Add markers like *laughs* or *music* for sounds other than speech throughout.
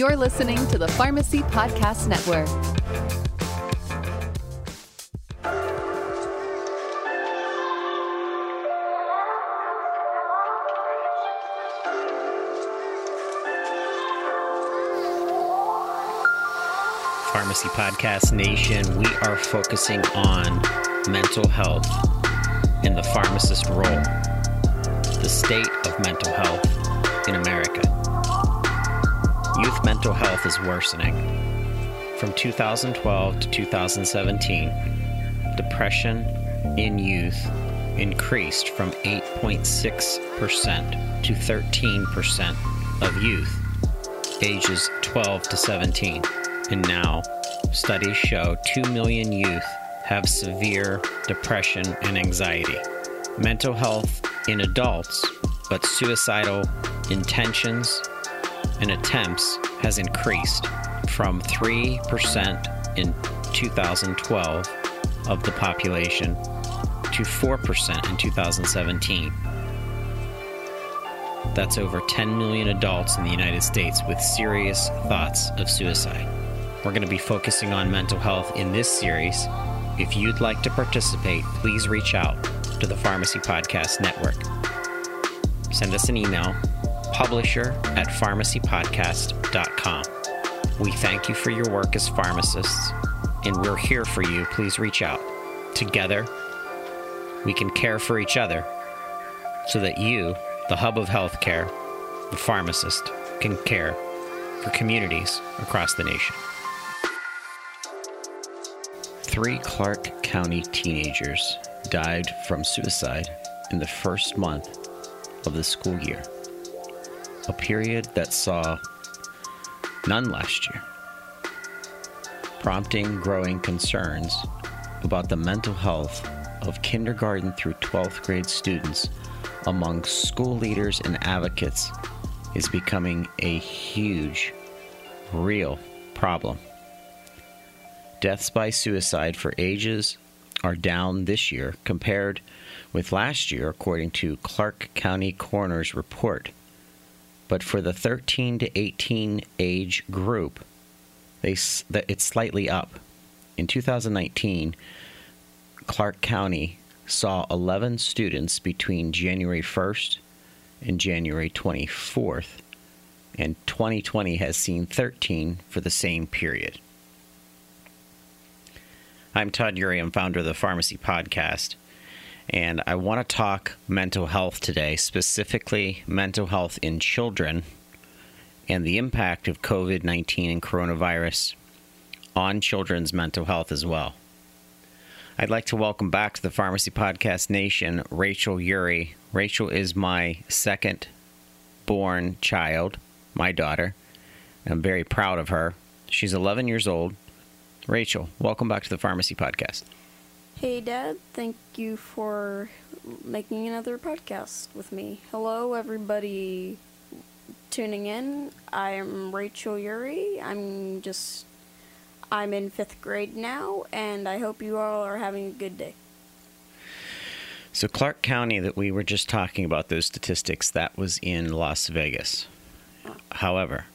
You're listening to the Pharmacy Podcast Network. Pharmacy Podcast Nation, we are focusing on mental health and the pharmacist role, the state of mental health in America. Youth mental health is worsening. From 2012 to 2017, depression in youth increased from 8.6% to 13% of youth ages 12 to 17. And now, studies show 2 million youth have severe depression and anxiety. Mental health in adults, but suicidal intentions and attempts has increased from 3% in 2012 of the population to 4% in 2017. That's over 10 million adults in the United States with serious thoughts of suicide. We're going to be focusing on mental health in this series. If you'd like to participate, please reach out to the Pharmacy Podcast Network. Send us an email, publisher at pharmacypodcast.com. We thank you for your work as pharmacists, and we're here for you. Please reach out. Together, we can care for each other so that you, the hub of healthcare, the pharmacist, can care for communities across the nation. Three Clark County teenagers died from suicide in the first month of the school year, a period that saw none last year, prompting growing concerns about the mental health of kindergarten through 12th grade students among school leaders and advocates is becoming a huge, real problem. Deaths by suicide for ages are down this year compared with last year, according to Clark County Coroner's report. But for the 13 to 18 age group, they, it's slightly up. In 2019, Clark County saw 11 students between January 1st and January 24th, and 2020 has seen 13 for the same period. I'm Todd Eury. I'm founder of the Pharmacy Podcast. And I want to talk mental health today, specifically mental health in children and the impact of COVID 19 and coronavirus on children's mental health as well. I'd like to welcome back to the Pharmacy Podcast Nation Rachel Eury. Rachel is my second born child, my daughter. I'm very proud of her. She's 11 years old. Rachel, welcome back to the Pharmacy Podcast. Hey, Dad. Thank you for making another podcast with me. Hello, everybody tuning in. I'm Rachel Eury. I'm just. I'm in fifth grade now, and I hope you all are having a good day. So, Clark County, that we were just talking about, those statistics, that was in Las Vegas. However,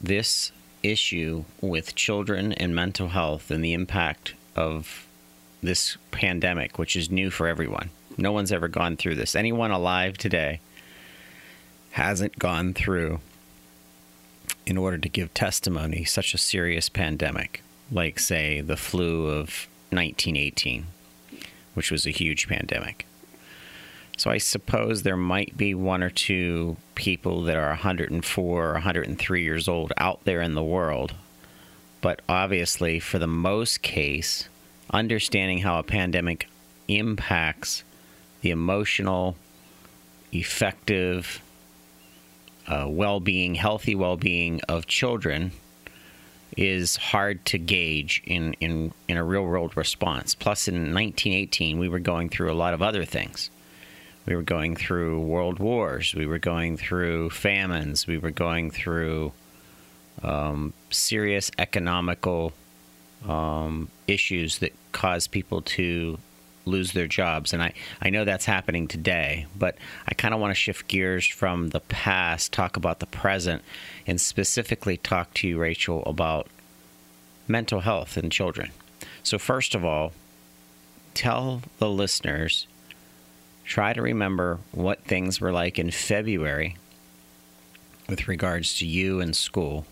this issue with children and mental health and the impact of this pandemic, which is new for everyone. No one's ever gone through this. Anyone alive today hasn't gone through, in order to give testimony, such a serious pandemic, like, say, the flu of 1918, which was a huge pandemic. So I suppose there might be one or two people that are 104 or 103 years old out there in the world. But obviously, for the most case, understanding how a pandemic impacts the emotional, effective, uh, well being, healthy well being of children is hard to gauge in, in, in a real world response. Plus, in 1918, we were going through a lot of other things. We were going through world wars. We were going through famines. We were going through um, serious economical um, issues that caused people to lose their jobs. And I, I know that's happening today, but I kind of want to shift gears from the past, talk about the present, and specifically talk to you, Rachel, about mental health in children. So, first of all, tell the listeners, try to remember what things were like in February with regards to you and school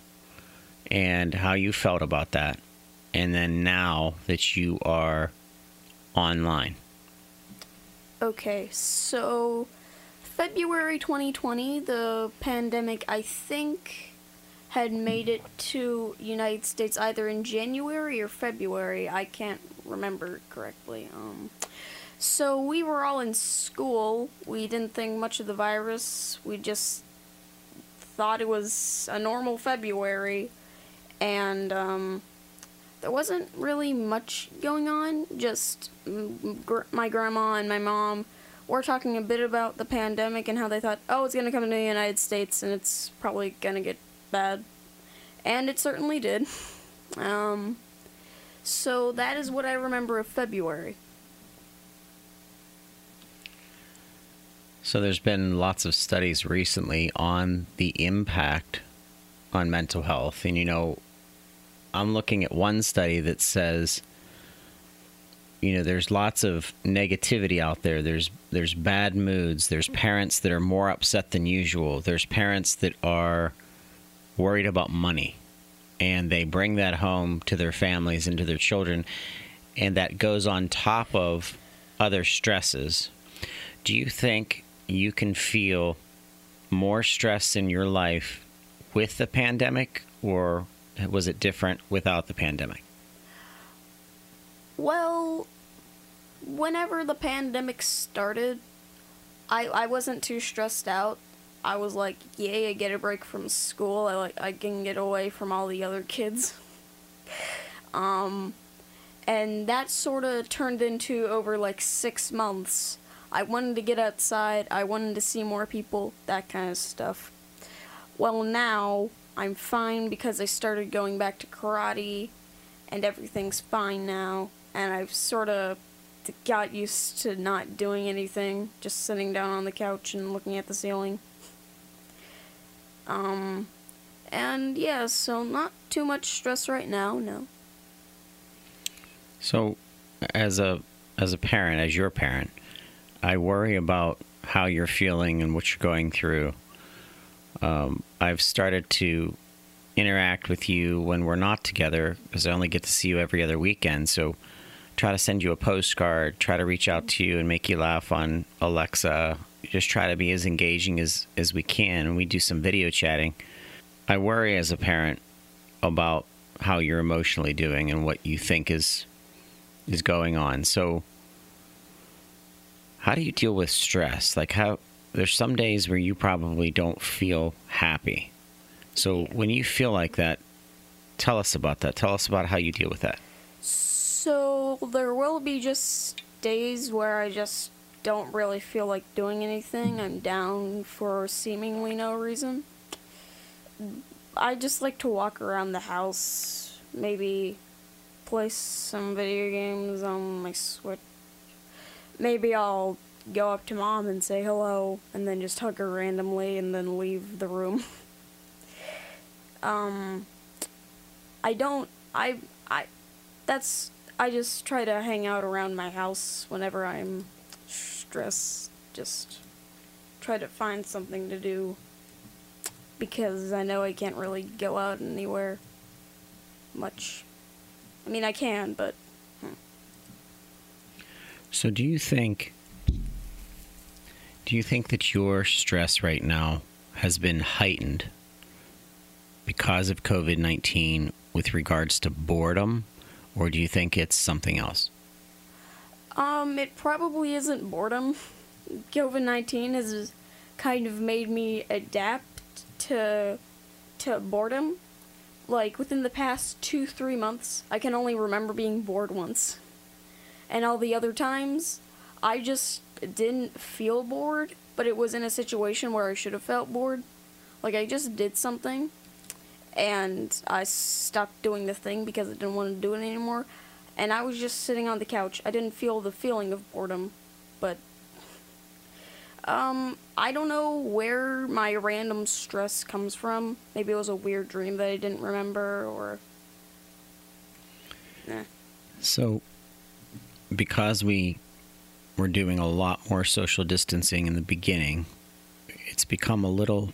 and how you felt about that. And then now that you are online. Okay, so February 2020, the pandemic, I think, had made it to United States either in January or February. I can't remember correctly. Um, so we were all in school. We didn't think much of the virus. We just thought it was a normal February, and um, there wasn't really much going on. Just my grandma and my mom were talking a bit about the pandemic and how they thought, oh, it's gonna come to the United States and it's probably gonna get bad, and it certainly did. *laughs* Um, so that is what I remember of February. So there's been lots of studies recently on the impact on mental health. And you know, I'm looking at one study that says you know, there's lots of negativity out there. There's there's bad moods. There's parents that are more upset than usual. There's parents that are worried about money and they bring that home to their families and to their children and that goes on top of other stresses. Do you think you can feel more stress in your life with the pandemic, or was it different without the pandemic? Well, whenever the pandemic started, I I wasn't too stressed out. I was like, yay, I get a break from school. I like I can get away from all the other kids. *laughs* um and that sort of turned into over like 6 months. I wanted to get outside, I wanted to see more people, that kind of stuff. Well, now I'm fine because I started going back to karate and everything's fine now and I've sort of got used to not doing anything, just sitting down on the couch and looking at the ceiling. Um, and yeah, so not too much stress right now, no. So, as a as a parent, as your parent, I worry about how you're feeling and what you're going through. Um, I've started to interact with you when we're not together because I only get to see you every other weekend. So, try to send you a postcard, try to reach out to you and make you laugh on Alexa. Just try to be as engaging as as we can, and we do some video chatting. I worry as a parent about how you're emotionally doing and what you think is is going on. So how do you deal with stress? Like how there's some days where you probably don't feel happy. So when you feel like that, tell us about that. Tell us about how you deal with that. So there will be just days where I just don't really feel like doing anything. I'm down for seemingly no reason. I just like to walk around the house, maybe play some video games on my Switch. Maybe I'll go up to mom and say hello and then just hug her randomly and then leave the room. *laughs* um I don't I I that's I just try to hang out around my house whenever I'm stressed. Just try to find something to do because I know I can't really go out anywhere much. I mean, I can, but So do you think do you think that your stress right now has been heightened because of COVID-19 with regards to boredom or do you think it's something else? um, it probably isn't boredom. COVID nineteen has kind of made me adapt to to boredom. Like within the past two three months, I can only remember being bored once, and all the other times, I just didn't feel bored. But it was in a situation where I should have felt bored. Like I just did something, and I stopped doing the thing because I didn't want to do it anymore. and I was just sitting on the couch. I didn't feel the feeling of boredom, but um, I don't know where my random stress comes from. Maybe it was a weird dream that I didn't remember, or. Nah. So, because we were doing a lot more social distancing in the beginning, it's become a little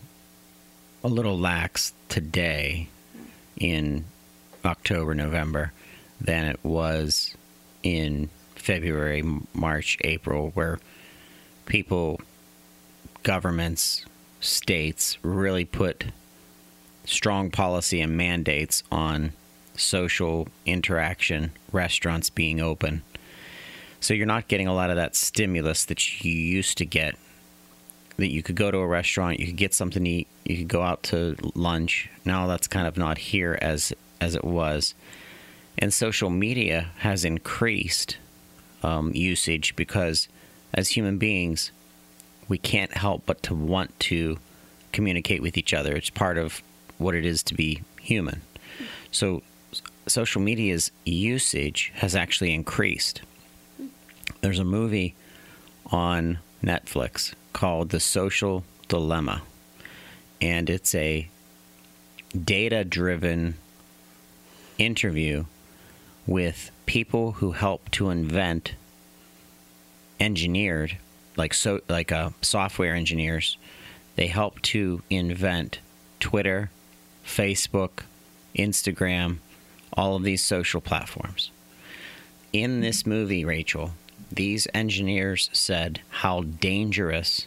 a little lax today in October, November than it was in February, March, April, where people, governments, states really put strong policy and mandates on social interaction, restaurants being open. So you're not getting a lot of that stimulus that you used to get. That you could go to a restaurant, you could get something to eat, you could go out to lunch. Now that's kind of not here as as it was, and social media has increased um, usage because as human beings, we can't help but to want to communicate with each other. It's part of what it is to be human. So social media's usage has actually increased. There's a movie on Netflix called The Social Dilemma, and it's a data driven interview with people who helped to invent engineered like so like uh, software engineers. They helped to invent twitter facebook instagram all of these social platforms. In this movie rachel these engineers said how dangerous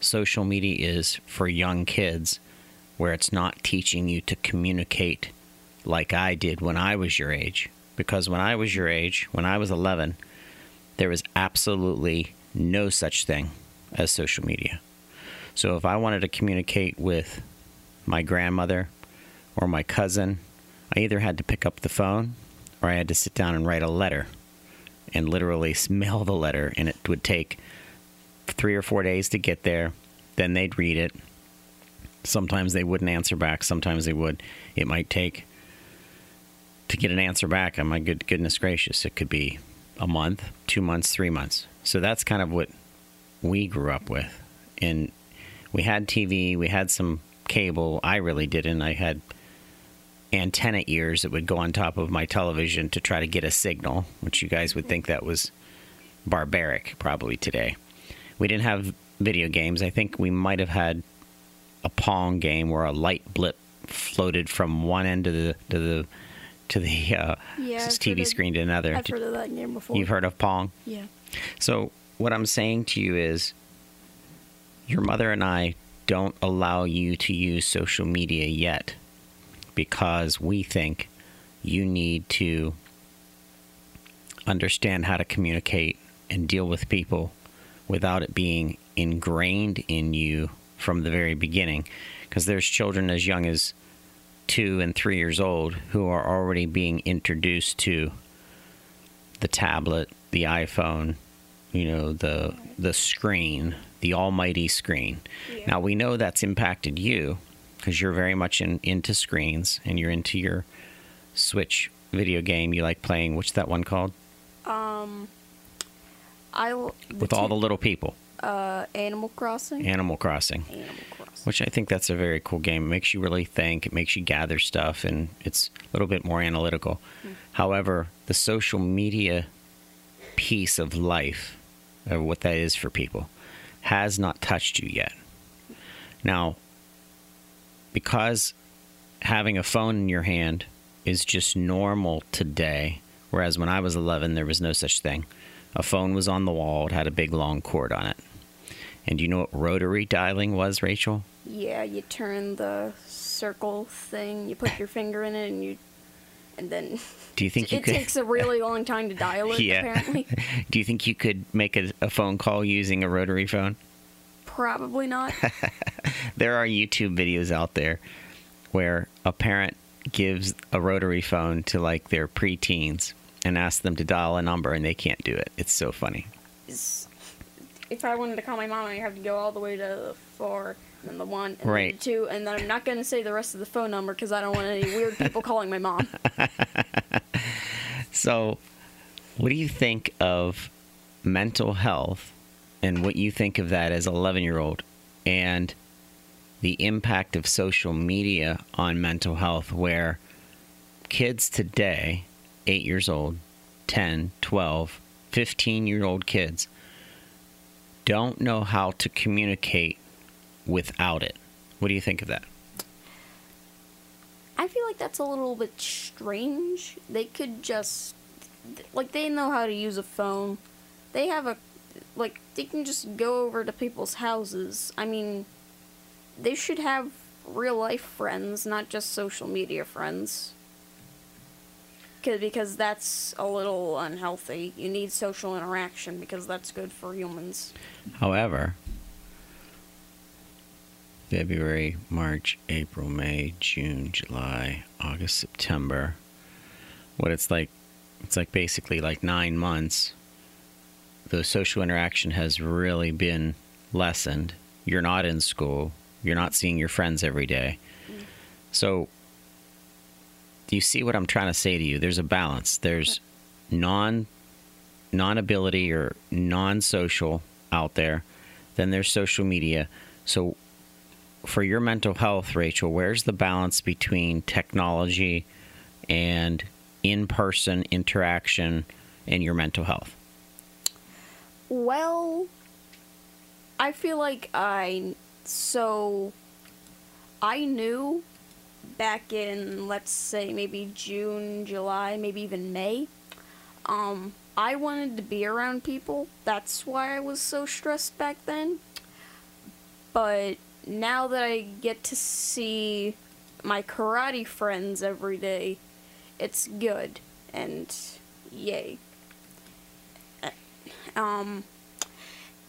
social media is for young kids where it's not teaching you to communicate like I did when I was your age. Because when I was your age, when I was 11, there was absolutely no such thing as social media. So if I wanted to communicate with my grandmother or my cousin, I either had to pick up the phone or I had to sit down and write a letter and literally mail the letter. And it would take three or four days to get there. Then they'd read it. Sometimes they wouldn't answer back, sometimes they would. It might take to get an answer back. And my good goodness gracious, it could be a month, two months, three months. So that's kind of what we grew up with. And we had TV, we had some cable. I really didn't. I had antenna ears that would go on top of my television to try to get a signal, which you guys would think that was barbaric probably today. We didn't have video games. I think we might have had a Pong game where a light blip floated from one end of the to the to the uh, Yeah, TV screen to another. I've heard of that game before. You've heard of Pong? Yeah. So, what I'm saying to you is your mother and I don't allow you to use social media yet because we think you need to understand how to communicate and deal with people without it being ingrained in you from the very beginning. Because there's children as young as two and three years old who are already being introduced to the tablet, the iPhone, you know, the the screen, the almighty screen. Yeah. Now we know that's impacted you because you're very much in, into screens and you're into your Switch video game you like playing. What's that one called? Um, I With all the little people, uh Animal Crossing. Animal Crossing. Animal Crossing. Which I think that's a very cool game. It makes you really think. It makes you gather stuff, and it's a little bit more analytical. However, the social media piece of life, or what that is for people, has not touched you yet. Now, because having a phone in your hand is just normal today, whereas when I was 11, there was no such thing. A phone was on the wall, it had a big long cord on it. And do you know what rotary dialing was, Rachel? Yeah, you turn the circle thing. You put your finger in it, and you, and then *laughs* Do you think *laughs* you it could? takes a really *laughs* long time to dial it. Yeah. Apparently, do you think you could make a, a phone call using a rotary phone? probably not. There are YouTube videos out there where a parent gives a rotary phone to like their preteens and asks them to dial a number and they can't do it. It's so funny. If I wanted to call my mom, I have to go all the way to the four, and then the one, and Right. then the two, and then I'm not going to say the rest of the phone number because I don't want any weird people calling my mom. *laughs* So What do you think of mental health and what you think of that as an 11 year old and the impact of social media on mental health, where kids today, 8 years old, 10, 12, 15 year old kids, don't know how to communicate without it? What do you think of that? I feel like that's a little bit strange. They could just like they know how to use a phone. They have a like they can just go over to people's houses. I mean, they should have real life friends, not just social media friends. Cause, because that's a little unhealthy. You need social interaction because that's good for humans. However, February, March, April, May, June, July, August, September. What it's like, it's like basically like nine months. The social interaction has really been lessened. You're not in school. You're not seeing your friends every day. So, do you see what I'm trying to say to you? There's a balance. There's non non ability or non social out there. Then there's social media. So for your mental health, Rachel, where's the balance between technology and in person interaction and your mental health? Well, I feel like I. So. I knew back in, let's say, maybe June, July, maybe even May. Um, I wanted to be around people. That's why I was so stressed back then. But now that I get to see my karate friends every day, it's good and yay. Um,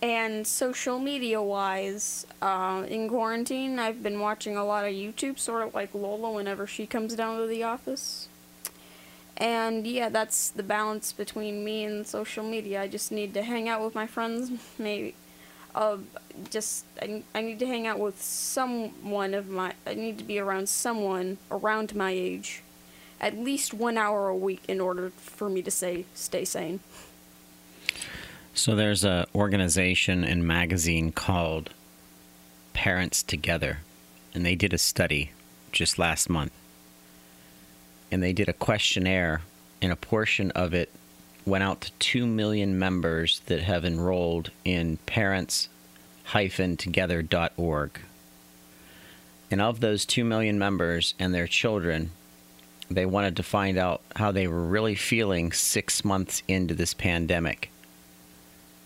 and social media wise, uh, in quarantine, I've been watching a lot of YouTube, sort of like Lola whenever she comes down to the office. And yeah, that's the balance between me and social media. I just need to hang out with my friends, maybe uh, just I, I need to hang out with someone of my I need to be around someone around my age at least 1 hour a week in order for me to say stay sane. So there's an organization and magazine called Parents Together and they did a study just last month. And they did a questionnaire and a portion of it went out to 2 million members that have enrolled in parents-together.org. And of those 2 million members and their children, they wanted to find out how they were really feeling six months into this pandemic.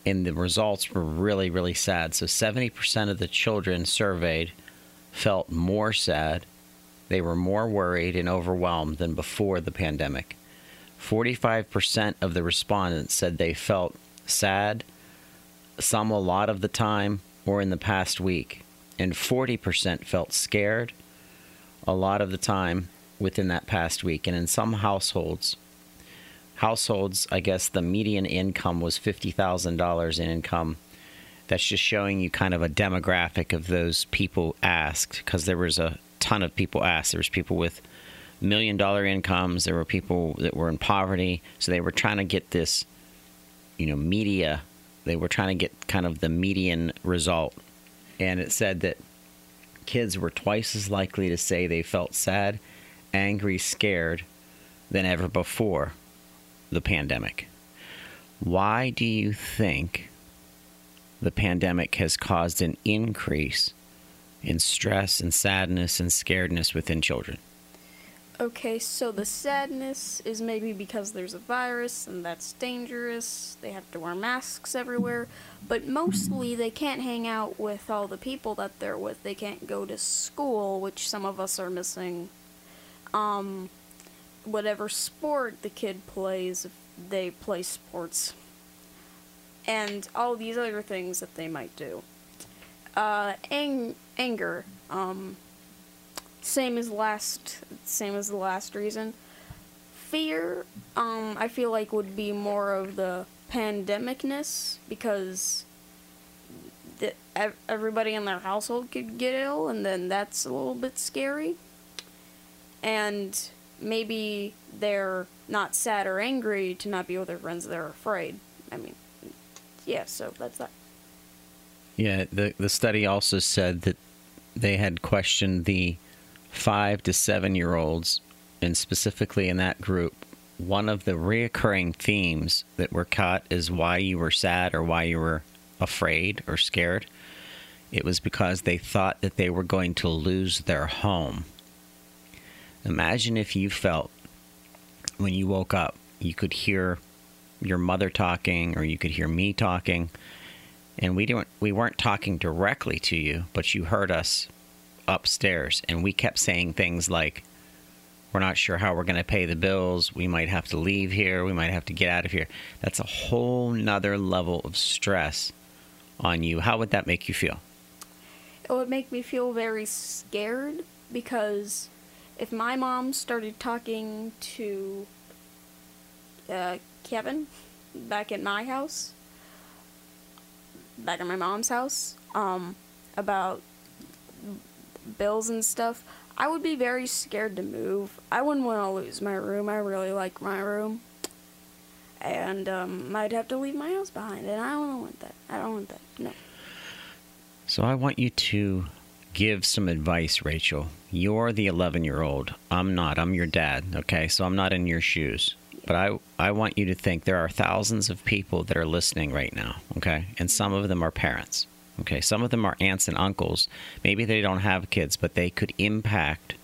And the results were really, really sad. So 70% of the children surveyed felt more sad. They were more worried and overwhelmed than before the pandemic. 45% of the respondents said they felt sad, some a lot of the time, or in the past week. And 40% felt scared a lot of the time within that past week. And in some households, households, I guess the median income was $50,000 in income. That's just showing you kind of a demographic of those people asked because there was a ton of people asked. There was people with million dollar incomes. There were people that were in poverty. So they were trying to get this, you know, media. They were trying to get kind of the median result. And it said that kids were twice as likely to say they felt sad, angry, scared than ever before the pandemic. Why do you think the pandemic has caused an increase in stress and sadness and scaredness within children? Okay, so the sadness is maybe because there's a virus and that's dangerous. They have to wear masks everywhere. But mostly they can't hang out with all the people that they're with. They can't go to school, which some of us are missing. Um, whatever sport the kid plays, if they play sports. And all these other things that they might do. Uh, ang- anger. Um, same as last same as the last reason fear um i feel like would be more of the pandemicness because the, everybody in their household could get ill and then that's a little bit scary and maybe they're not sad or angry to not be with their friends, they're afraid. I mean, yeah, so that's that. Yeah, the the study also said that they had questioned the five to seven year olds, and specifically in that group, one of the reoccurring themes that were caught is why you were sad or why you were afraid or scared. It was because they thought that they were going to lose their home. Imagine if you felt when you woke up, you could hear your mother talking or you could hear me talking and we didn't we weren't talking directly to you, but you heard us upstairs and we kept saying things like we're not sure how we're going to pay the bills. We might have to leave here. We might have to get out of here. That's a whole nother level of stress on you. How would that make you feel? It would make me feel very scared because if my mom started talking to uh, Kevin back at my house, back at my mom's house, um, about bills and stuff, I would be very scared to move. I wouldn't want to lose my room. I really like my room. And um, I'd have to leave my house behind, and I don't want that. I don't want that. No. So I want you to give some advice, Rachel. You're the 11 year old. I'm not. I'm your dad, okay? So I'm not in your shoes. But I, I want you to think there are thousands of people that are listening right now, okay? And some of them are parents, okay? Some of them are aunts and uncles. Maybe they don't have kids, but they could impact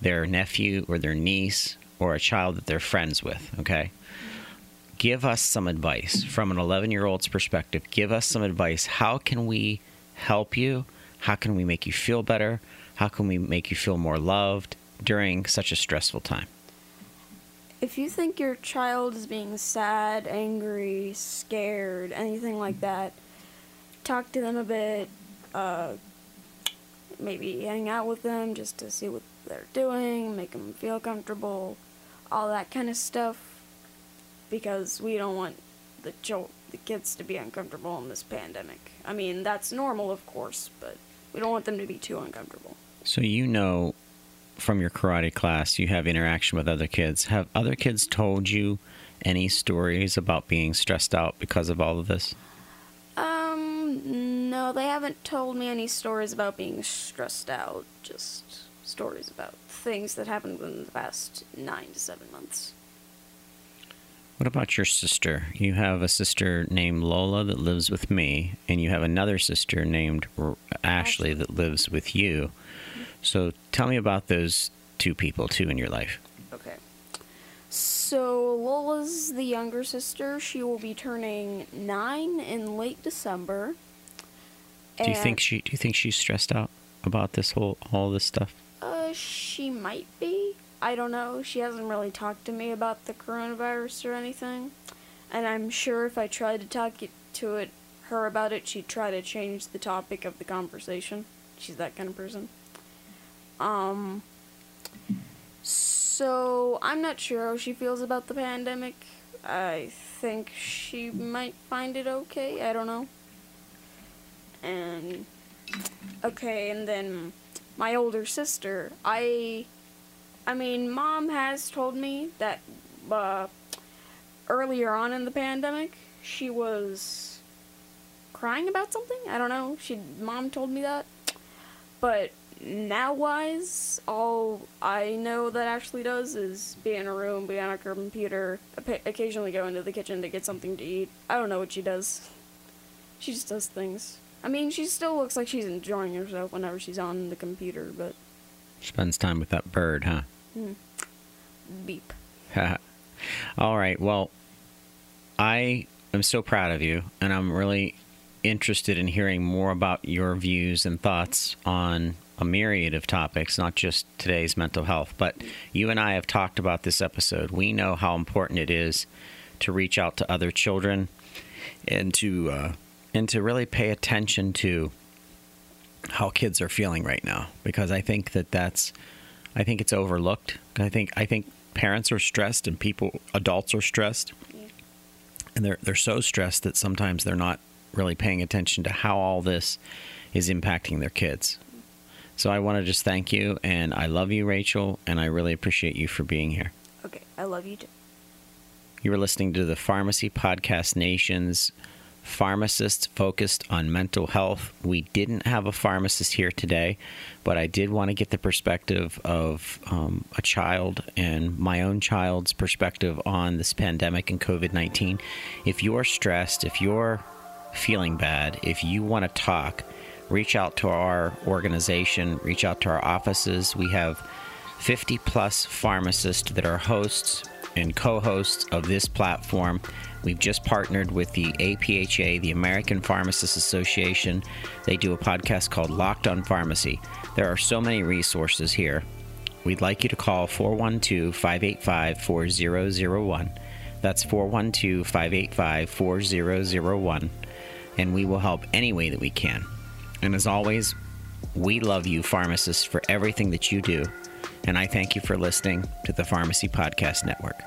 their nephew or their niece or a child that they're friends with, okay? Give us some advice from an 11 year old's perspective. Give us some advice. How can we help you? How can we make you feel better? How can we make you feel more loved during such a stressful time? If you think your child is being sad, angry, scared, anything like that, talk to them a bit. Uh, maybe hang out with them just to see what they're doing, make them feel comfortable, all that kind of stuff. Because we don't want the chil- the kids to be uncomfortable in this pandemic. I mean, that's normal, of course, but we don't want them to be too uncomfortable. So, you know from your karate class, you have interaction with other kids. Have other kids told you any stories about being stressed out because of all of this? Um, no, they haven't told me any stories about being stressed out. Just stories about things that happened within the past nine to seven months. What about your sister? You have a sister named Lola that lives with me, and you have another sister named R- Ashley that lives with you. So tell me about those two people, too, in your life. Okay. So Lola's the younger sister. She will be turning nine in late December. Do you think she? Do you think she's stressed out about this whole all this stuff? Uh, she might be. I don't know. She hasn't really talked to me about the coronavirus or anything. And I'm sure if I tried to talk it, to it her about it, she'd try to change the topic of the conversation. She's that kind of person. Um so I'm not sure how she feels about the pandemic. I think she might find it okay. I don't know. And okay, and then my older sister. I I mean, mom has told me that uh, earlier on in the pandemic, she was crying about something. I don't know. She mom told me that. But now wise, all I know that Ashley does is be in a room, be on a computer, occasionally go into the kitchen to get something to eat. I don't know what she does. She just does things. I mean, she still looks like she's enjoying herself whenever she's on the computer, but Spends time with that bird, huh? beep. *laughs* All right. Well, I am so proud of you, and I'm really interested in hearing more about your views and thoughts on a myriad of topics, not just today's mental health. But you and I have talked about this episode. We know how important it is to reach out to other children and to uh, and to really pay attention to how kids are feeling right now, because I think that that's I think it's overlooked. I think I think parents are stressed and people adults are stressed. And they're they're so stressed that sometimes they're not really paying attention to how all this is impacting their kids. So I want to just thank you, and I love you, Rachel, and I really appreciate you for being here. Okay, I love you too. You are listening to the Pharmacy Podcast Nation's pharmacists focused on mental health. We didn't have a pharmacist here today, but I did want to get the perspective of um, a child and my own child's perspective on this pandemic and COVID 19. If you're stressed, if you're feeling bad, if you want to talk, reach out to our organization, reach out to our offices. We have 50 plus pharmacists that are hosts and co hosts of this platform. We've just partnered with the APHA, the American Pharmacists Association. They do a podcast called Locked on Pharmacy. There are so many resources here. We'd like you to call 412 585 4001. That's 412 585 4001. And we will help any way that we can. And as always, we love you, pharmacists, for everything that you do. And I thank you for listening to the Pharmacy Podcast Network.